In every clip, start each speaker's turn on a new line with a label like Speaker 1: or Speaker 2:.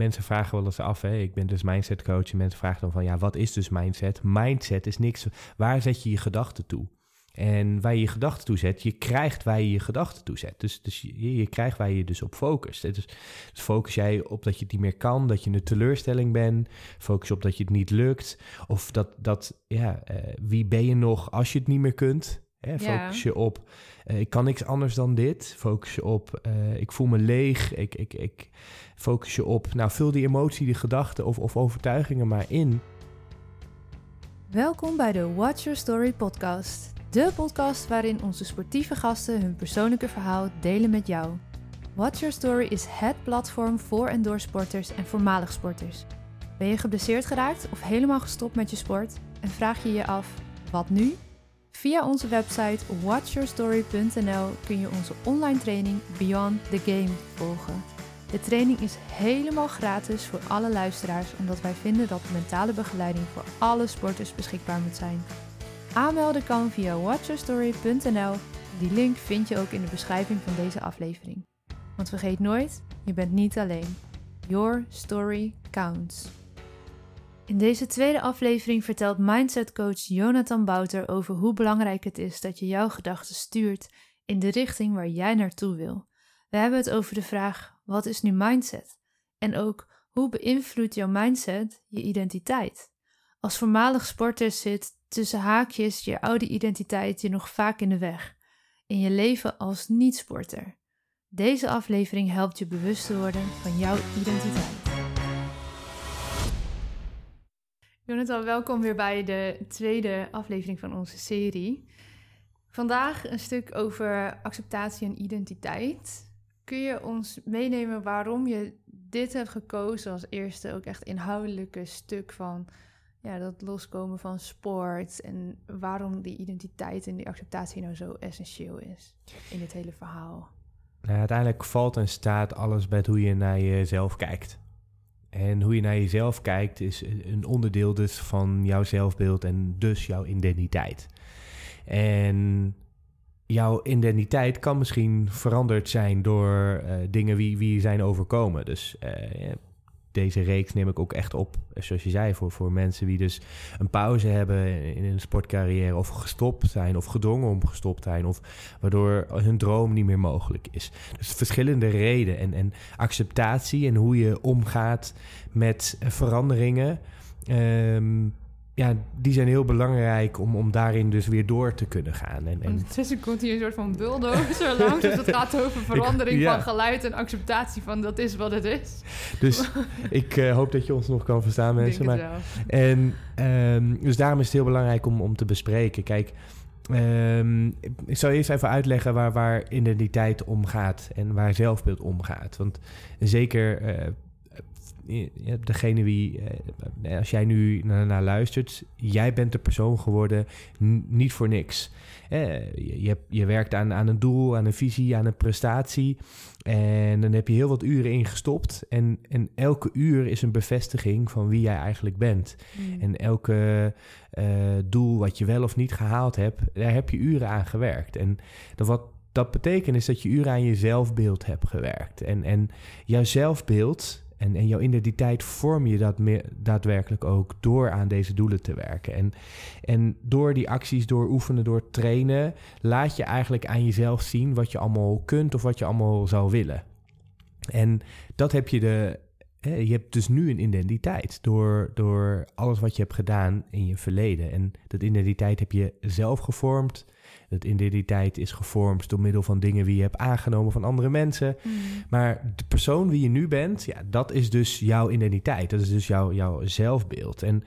Speaker 1: mensen vragen wel eens af, hè, ik ben dus mindset coach en mensen vragen dan van, ja, wat is dus mindset? Mindset is niks, waar zet je je gedachten toe? En waar je je gedachten toe zet, je krijgt waar je je gedachten toe zet. Dus, dus je, je krijgt waar je je dus op focust. Dus, dus focus jij op dat je het niet meer kan, dat je een teleurstelling bent. Focus op dat je het niet lukt. Of dat, dat ja, uh, wie ben je nog als je het niet meer kunt? Hè, focus je op, ik kan niks anders dan dit. Focus je op, uh, ik voel me leeg. Ik, ik, ik focus je op, nou vul die emotie, die gedachten of, of overtuigingen maar in.
Speaker 2: Welkom bij de Watch Your Story podcast. De podcast waarin onze sportieve gasten hun persoonlijke verhaal delen met jou. Watch Your Story is het platform voor en door sporters en voormalig sporters. Ben je geblesseerd geraakt of helemaal gestopt met je sport en vraag je je af, wat nu? Via onze website watchyourstory.nl kun je onze online training Beyond the Game volgen. De training is helemaal gratis voor alle luisteraars omdat wij vinden dat mentale begeleiding voor alle sporters beschikbaar moet zijn. Aanmelden kan via watchyourstory.nl. Die link vind je ook in de beschrijving van deze aflevering. Want vergeet nooit, je bent niet alleen. Your story counts. In deze tweede aflevering vertelt mindset coach Jonathan Bouter over hoe belangrijk het is dat je jouw gedachten stuurt in de richting waar jij naartoe wil. We hebben het over de vraag: wat is nu mindset? En ook hoe beïnvloedt jouw mindset je identiteit? Als voormalig sporter zit tussen haakjes je oude identiteit je nog vaak in de weg. In je leven als niet-sporter. Deze aflevering helpt je bewust te worden van jouw identiteit. Jonathan, welkom weer bij de tweede aflevering van onze serie. Vandaag een stuk over acceptatie en identiteit. Kun je ons meenemen waarom je dit hebt gekozen als eerste ook echt inhoudelijke stuk van ja, dat loskomen van sport en waarom die identiteit en die acceptatie nou zo essentieel is in het hele verhaal.
Speaker 1: Nou, uiteindelijk valt en staat alles bij hoe je naar jezelf kijkt. En hoe je naar jezelf kijkt is een onderdeel dus van jouw zelfbeeld en dus jouw identiteit. En jouw identiteit kan misschien veranderd zijn door uh, dingen wie, wie zijn overkomen. Dus uh, deze reeks neem ik ook echt op, zoals je zei, voor, voor mensen die dus een pauze hebben in een sportcarrière of gestopt zijn of gedwongen om gestopt zijn of waardoor hun droom niet meer mogelijk is. Dus verschillende redenen en, en acceptatie en hoe je omgaat met veranderingen. Um, ja, die zijn heel belangrijk om, om daarin dus weer door te kunnen gaan. En, en...
Speaker 2: Ondertussen komt hier een soort van bulldozer langs. Dus het gaat over verandering van geluid en acceptatie van dat is wat het is.
Speaker 1: Dus ik uh, hoop dat je ons nog kan verstaan, mensen. Maar, en um, dus daarom is het heel belangrijk om, om te bespreken. Kijk, um, ik zal eerst even uitleggen waar, waar identiteit om gaat en waar zelfbeeld om gaat. Want zeker... Uh, degene wie, eh, als jij nu naar, naar, luistert, jij bent de persoon geworden, niet voor niks. Eh, je, je, je, werkt aan, aan een doel, aan een visie, aan een prestatie. En dan heb je heel wat uren ingestopt. En, en elke uur is een bevestiging van wie jij eigenlijk bent. Mm. En elke uh, doel wat je wel of niet gehaald hebt, daar heb je uren aan gewerkt. En dat wat dat betekent is dat je uren aan je zelfbeeld hebt gewerkt. En, en jouw zelfbeeld en, en jouw identiteit vorm je dat daadwerkelijk ook door aan deze doelen te werken. En, en door die acties, door oefenen, door trainen, laat je eigenlijk aan jezelf zien wat je allemaal kunt of wat je allemaal zou willen. En dat heb je de. je hebt dus nu een identiteit door, door alles wat je hebt gedaan in je verleden. En dat identiteit heb je zelf gevormd dat identiteit is gevormd door middel van dingen die je hebt aangenomen van andere mensen. Mm. Maar de persoon wie je nu bent, ja, dat is dus jouw identiteit. Dat is dus jouw, jouw zelfbeeld. En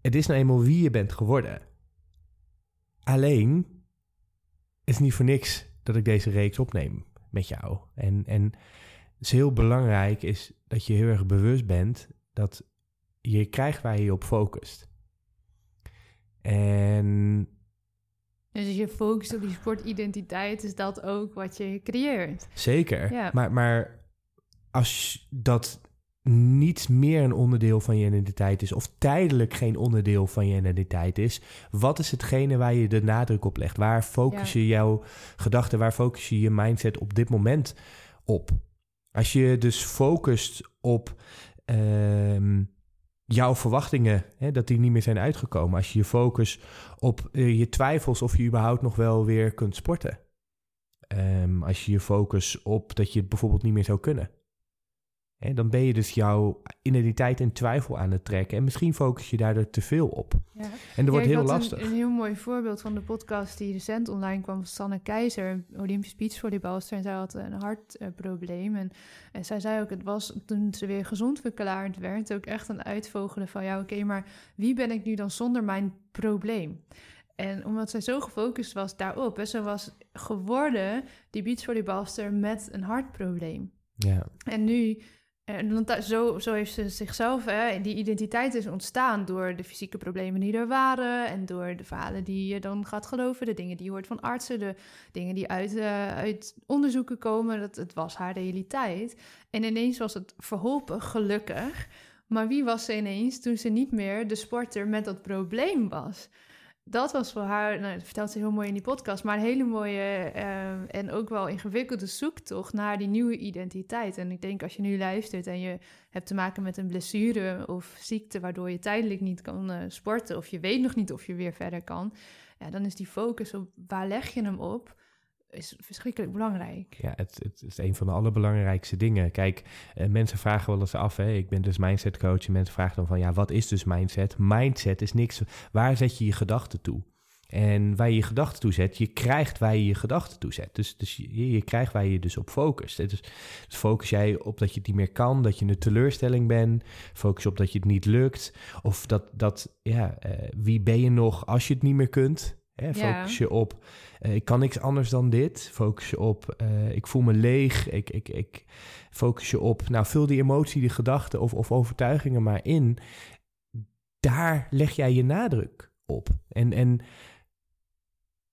Speaker 1: het is nou eenmaal wie je bent geworden. Alleen is niet voor niks dat ik deze reeks opneem met jou. En, en het is heel belangrijk is dat je heel erg bewust bent dat je krijgt waar je je op focust. En
Speaker 2: dus als je focust op die sportidentiteit, is dat ook wat je creëert.
Speaker 1: Zeker. Ja. Maar, maar als dat niet meer een onderdeel van je identiteit is, of tijdelijk geen onderdeel van je identiteit is, wat is hetgene waar je de nadruk op legt? Waar focus je jouw gedachten, waar focus je je mindset op dit moment op? Als je dus focust op ehm, jouw verwachtingen, hè, dat die niet meer zijn uitgekomen. Als je je focus op eh, je twijfels of je überhaupt nog wel weer kunt sporten. Ehm, als je je focus op dat je het bijvoorbeeld niet meer zou kunnen. Hè, dan ben je dus jouw identiteit in twijfel aan het trekken. En misschien focus je daardoor te veel op. Ja. En dat wordt heel lastig.
Speaker 2: Een, een heel mooi voorbeeld van de podcast die recent online kwam van Sanne Keizer, Olympisch beachvolleybalster. En zij had een hartprobleem. en, en, zij zei ook, het was toen ze weer gezond verklaard werd, ook echt een uitvogelen van, ja oké, maar wie ben ik nu dan zonder mijn probleem? En omdat zij zo gefocust was daarop, hè, ze was geworden die beachvolleybalster met een hartprobleem. Ja. En nu zo, zo heeft ze zichzelf, hè, die identiteit is ontstaan door de fysieke problemen die er waren en door de verhalen die je dan gaat geloven, de dingen die je hoort van artsen, de dingen die uit, uh, uit onderzoeken komen. Dat, het was haar realiteit. En ineens was het verholpen, gelukkig. Maar wie was ze ineens toen ze niet meer de sporter met dat probleem was? Dat was voor haar, nou, dat vertelt ze heel mooi in die podcast, maar een hele mooie uh, en ook wel ingewikkelde zoektocht naar die nieuwe identiteit. En ik denk als je nu luistert en je hebt te maken met een blessure of ziekte waardoor je tijdelijk niet kan uh, sporten of je weet nog niet of je weer verder kan, ja, dan is die focus op waar leg je hem op, is verschrikkelijk belangrijk.
Speaker 1: Ja, het, het, is een van de allerbelangrijkste dingen. Kijk, eh, mensen vragen wel eens af, hè, ik ben dus mindset coach en mensen vragen dan van, ja, wat is dus mindset? Mindset is niks, waar zet je je gedachten toe? En waar je je gedachten toe zet, je krijgt waar je je gedachten toe zet. Dus, dus je, krijgt waar je dus op focust. Dus, focus jij op dat je het niet meer kan, dat je een teleurstelling bent. Focus op dat je het niet lukt. Of dat, dat ja, uh, wie ben je nog als je het niet meer kunt? Hè, focus je op, uh, ik kan niks anders dan dit. Focus je op, uh, ik voel me leeg. Ik, ik, ik focus je op, nou vul die emotie, die gedachten of, of overtuigingen maar in. Daar leg jij je nadruk op. En, en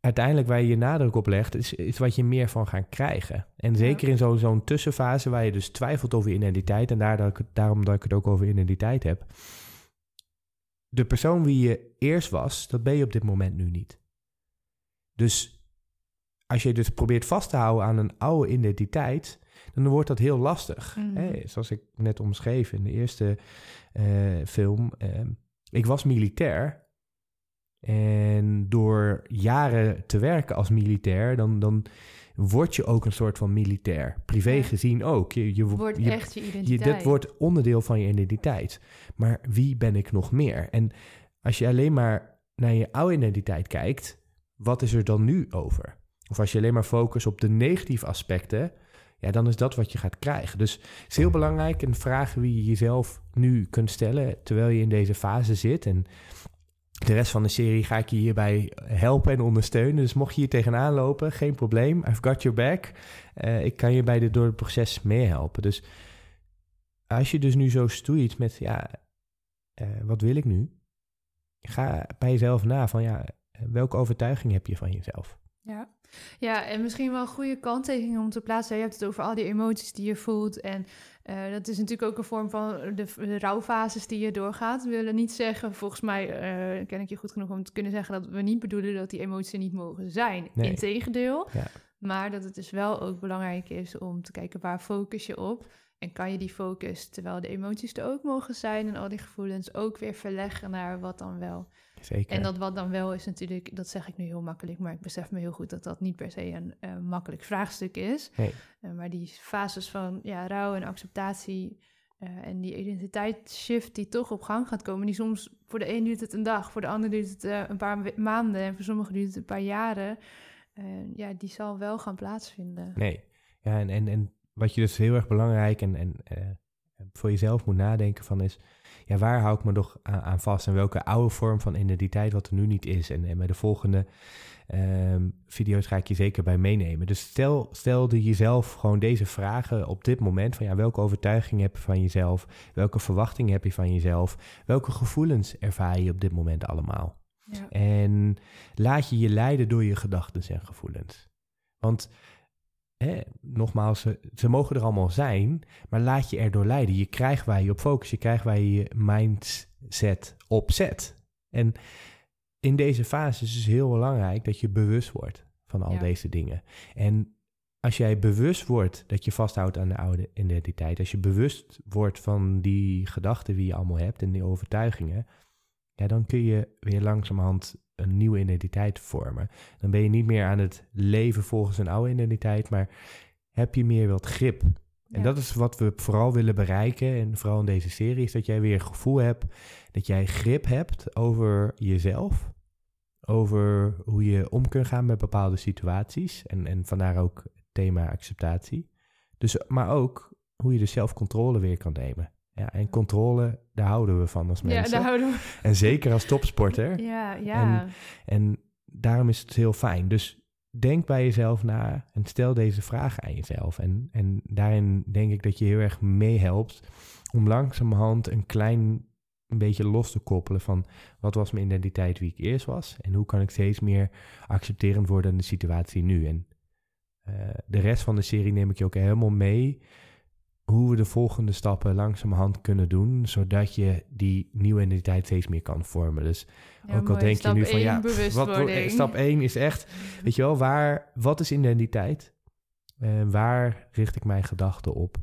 Speaker 1: uiteindelijk waar je je nadruk op legt, is, is wat je meer van gaat krijgen. En zeker in zo'n zo'n tussenfase waar je dus twijfelt over identiteit, en daar, dat ik, daarom dat ik het ook over identiteit heb. De persoon wie je eerst was, dat ben je op dit moment nu niet. Dus als je dus probeert vast te houden aan een oude identiteit, dan wordt dat heel lastig. Mm. zoals ik net omschreef in de eerste uh, film. Uh, ik was militair. En door jaren te werken als militair, dan, dan word je ook een soort van militair. Privé gezien ook.
Speaker 2: Je, je wordt je, echt je identiteit.
Speaker 1: Je, dit wordt onderdeel van je identiteit. Maar wie ben ik nog meer? En als je alleen maar naar je oude identiteit kijkt, wat is er dan nu over? Of als je alleen maar focust op de negatieve aspecten, ja, dan is dat wat je gaat krijgen. Dus het is heel belangrijk een vraag wie je jezelf nu kunt stellen terwijl je in deze fase zit. En de rest van de serie ga ik je hierbij helpen en ondersteunen. Dus mocht je hier tegenaan lopen, geen probleem. I've got your back. Uh, ik kan je bij de, door het proces meehelpen. Dus als je dus nu zo stoeit met, ja, uh, wat wil ik nu? Ga bij jezelf na van, ja, welke overtuiging heb je van jezelf?
Speaker 2: Ja. ja, en misschien wel een goede kanttekening om te plaatsen. Je hebt het over al die emoties die je voelt. En uh, dat is natuurlijk ook een vorm van de, de rouwfases die je doorgaat. We willen niet zeggen, volgens mij uh, ken ik je goed genoeg om te kunnen zeggen... dat we niet bedoelen dat die emoties niet mogen zijn. Nee. Integendeel. Ja. Maar dat het dus wel ook belangrijk is om te kijken waar focus je op... En kan je die focus, terwijl de emoties er ook mogen zijn en al die gevoelens, ook weer verleggen naar wat dan wel
Speaker 1: Zeker.
Speaker 2: En dat wat dan wel is natuurlijk, dat zeg ik nu heel makkelijk, maar ik besef me heel goed dat dat niet per se een uh, makkelijk vraagstuk is. Nee. Uh, maar die fases van ja, rouw en acceptatie uh, en die identiteitsshift die toch op gang gaat komen, die soms voor de een duurt het een dag, voor de ander duurt het een paar maanden en voor sommigen duurt het een paar jaren. ja, die zal wel gaan plaatsvinden.
Speaker 1: Nee, ja, en, en, en wat je dus heel erg belangrijk en, en voor jezelf moet nadenken van is ja, waar hou ik me nog aan, vast en welke oude vorm van identiteit wat er nu niet is. En, en bij de volgende um, video's ga ik je zeker bij meenemen. Dus stel, stelde jezelf gewoon deze vragen op dit moment van ja, welke overtuiging heb je van jezelf? Welke verwachtingen heb je van jezelf? Welke gevoelens ervaar je op dit moment allemaal? Ja. En laat je je leiden door je gedachten en gevoelens. Want hè, nogmaals, ze, ze, mogen er allemaal zijn, maar laat je erdoor leiden. Je krijgt waar je op focus, je krijgt waar je je mindset op zet. En in deze fase is het heel belangrijk dat je bewust wordt van al deze dingen. En als jij bewust wordt dat je vasthoudt aan de oude identiteit, als je bewust wordt van die gedachten die je allemaal hebt en die overtuigingen, ja, dan kun je weer langzamerhand een nieuwe identiteit vormen. Dan ben je niet meer aan het leven volgens een oude identiteit, maar heb je meer wat grip. En dat is wat we vooral willen bereiken, en vooral in deze serie, is dat jij weer het gevoel hebt dat jij grip hebt over jezelf, over hoe je om kunt gaan met bepaalde situaties. En, en vandaar ook thema acceptatie. Dus, maar ook hoe je de zelfcontrole weer kan nemen. Ja, en controle, daar houden we van als mensen.
Speaker 2: Ja, daar houden we.
Speaker 1: En zeker als topsporter.
Speaker 2: ja, ja.
Speaker 1: En, en daarom is het heel fijn. Dus denk bij jezelf na en stel deze vragen aan jezelf. En, en daarin denk ik dat je heel erg meehelpt om langzamerhand een klein een beetje los te koppelen van wat was mijn identiteit wie ik eerst was en hoe kan ik steeds meer accepterend worden in de situatie nu. En uh, de rest van de serie neem ik je ook helemaal mee hoe we de volgende stappen langzamerhand kunnen doen, zodat je die nieuwe identiteit steeds meer kan vormen. Dus ook al denk je nu van ja, wat, stap 1 is echt, weet je wel, waar, wat is identiteit? En waar richt ik mijn gedachten op?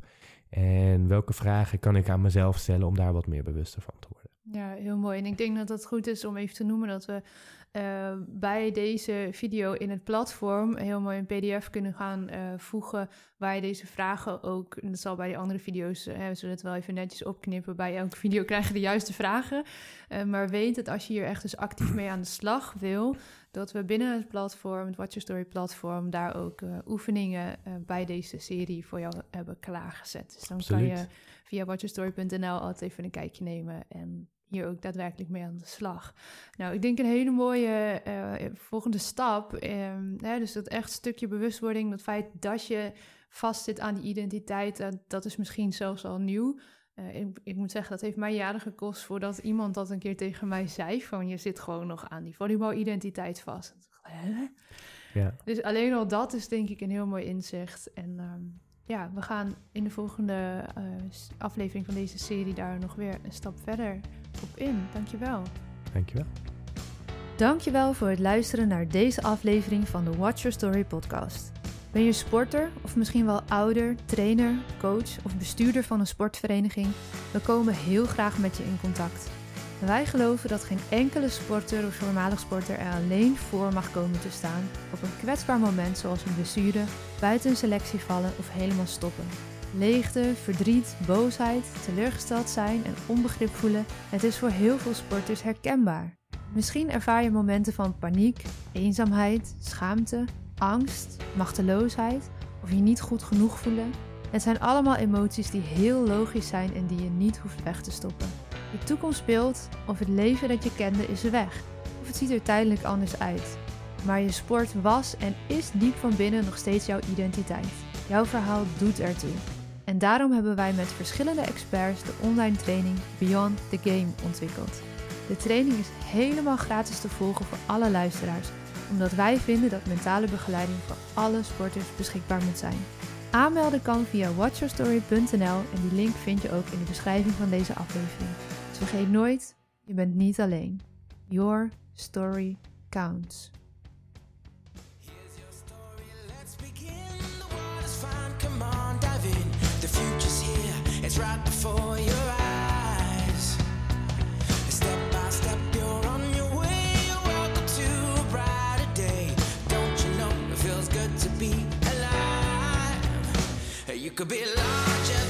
Speaker 1: En welke vragen kan ik aan mezelf stellen om daar wat meer bewuster van te worden?
Speaker 2: Ja, heel mooi. En ik denk dat het goed is om even te noemen dat we uh, bij deze video in het platform heel mooi een pdf kunnen gaan uh, voegen waar je deze vragen ook, en dat zal bij de andere video's, uh, we zullen het wel even netjes opknippen, bij elke video krijgen de juiste vragen. maar weet dat als je hier echt dus actief mee aan de slag wil, dat we binnen het platform, het Watch Your Story platform, daar ook oefeningen bij deze serie voor jou hebben klaargezet. Dus dan kan je via watchyourstory.nl altijd even een kijkje nemen en hier ook daadwerkelijk mee aan de slag. Nou, ik denk een hele mooie uh, volgende stap. Um, hè, dus dat echt stukje bewustwording, dat feit dat je vastzit aan die identiteit, uh, dat is misschien zelfs al nieuw. Uh, ik, ik, moet zeggen, dat heeft mij jaren gekost voordat iemand dat een keer tegen mij zei: van je zit gewoon nog aan die volleybalidentiteit vast. Ja. Dus alleen al dat is denk ik een heel mooi inzicht. En um, ja, we gaan in de volgende uh, aflevering van deze serie daar nog weer een stap verder op in. Dankjewel.
Speaker 1: Dankjewel.
Speaker 2: Dankjewel voor het luisteren naar deze aflevering van de Watch Your Story podcast. Ben je sporter of misschien wel ouder, trainer, coach of bestuurder van een sportvereniging? We komen heel graag met je in contact. Wij geloven dat geen enkele sporter of voormalig sporter er alleen voor mag komen te staan op een kwetsbaar moment zoals een blessure, buiten een selectie vallen of helemaal stoppen. Leegte, verdriet, boosheid, teleurgesteld zijn en onbegrip voelen, het is voor heel veel sporters herkenbaar. Misschien ervaar je momenten van paniek, eenzaamheid, schaamte, angst, machteloosheid of je niet goed genoeg voelen. Het zijn allemaal emoties die heel logisch zijn en die je niet hoeft weg te stoppen. De toekomst speelt of het leven dat je kende is weg, of het ziet er tijdelijk anders uit. Maar je sport was en is diep van binnen nog steeds jouw identiteit. Jouw verhaal doet ertoe. En daarom hebben wij met verschillende experts de online training Beyond the Game ontwikkeld. De training is helemaal gratis te volgen voor alle luisteraars, omdat wij vinden dat mentale begeleiding voor alle sporters beschikbaar moet zijn. Aanmelden kan via watchyourstory.nl en die link vind je ook in de beschrijving van deze aflevering. Dus vergeet nooit, je bent niet alleen. Your story counts. Could be larger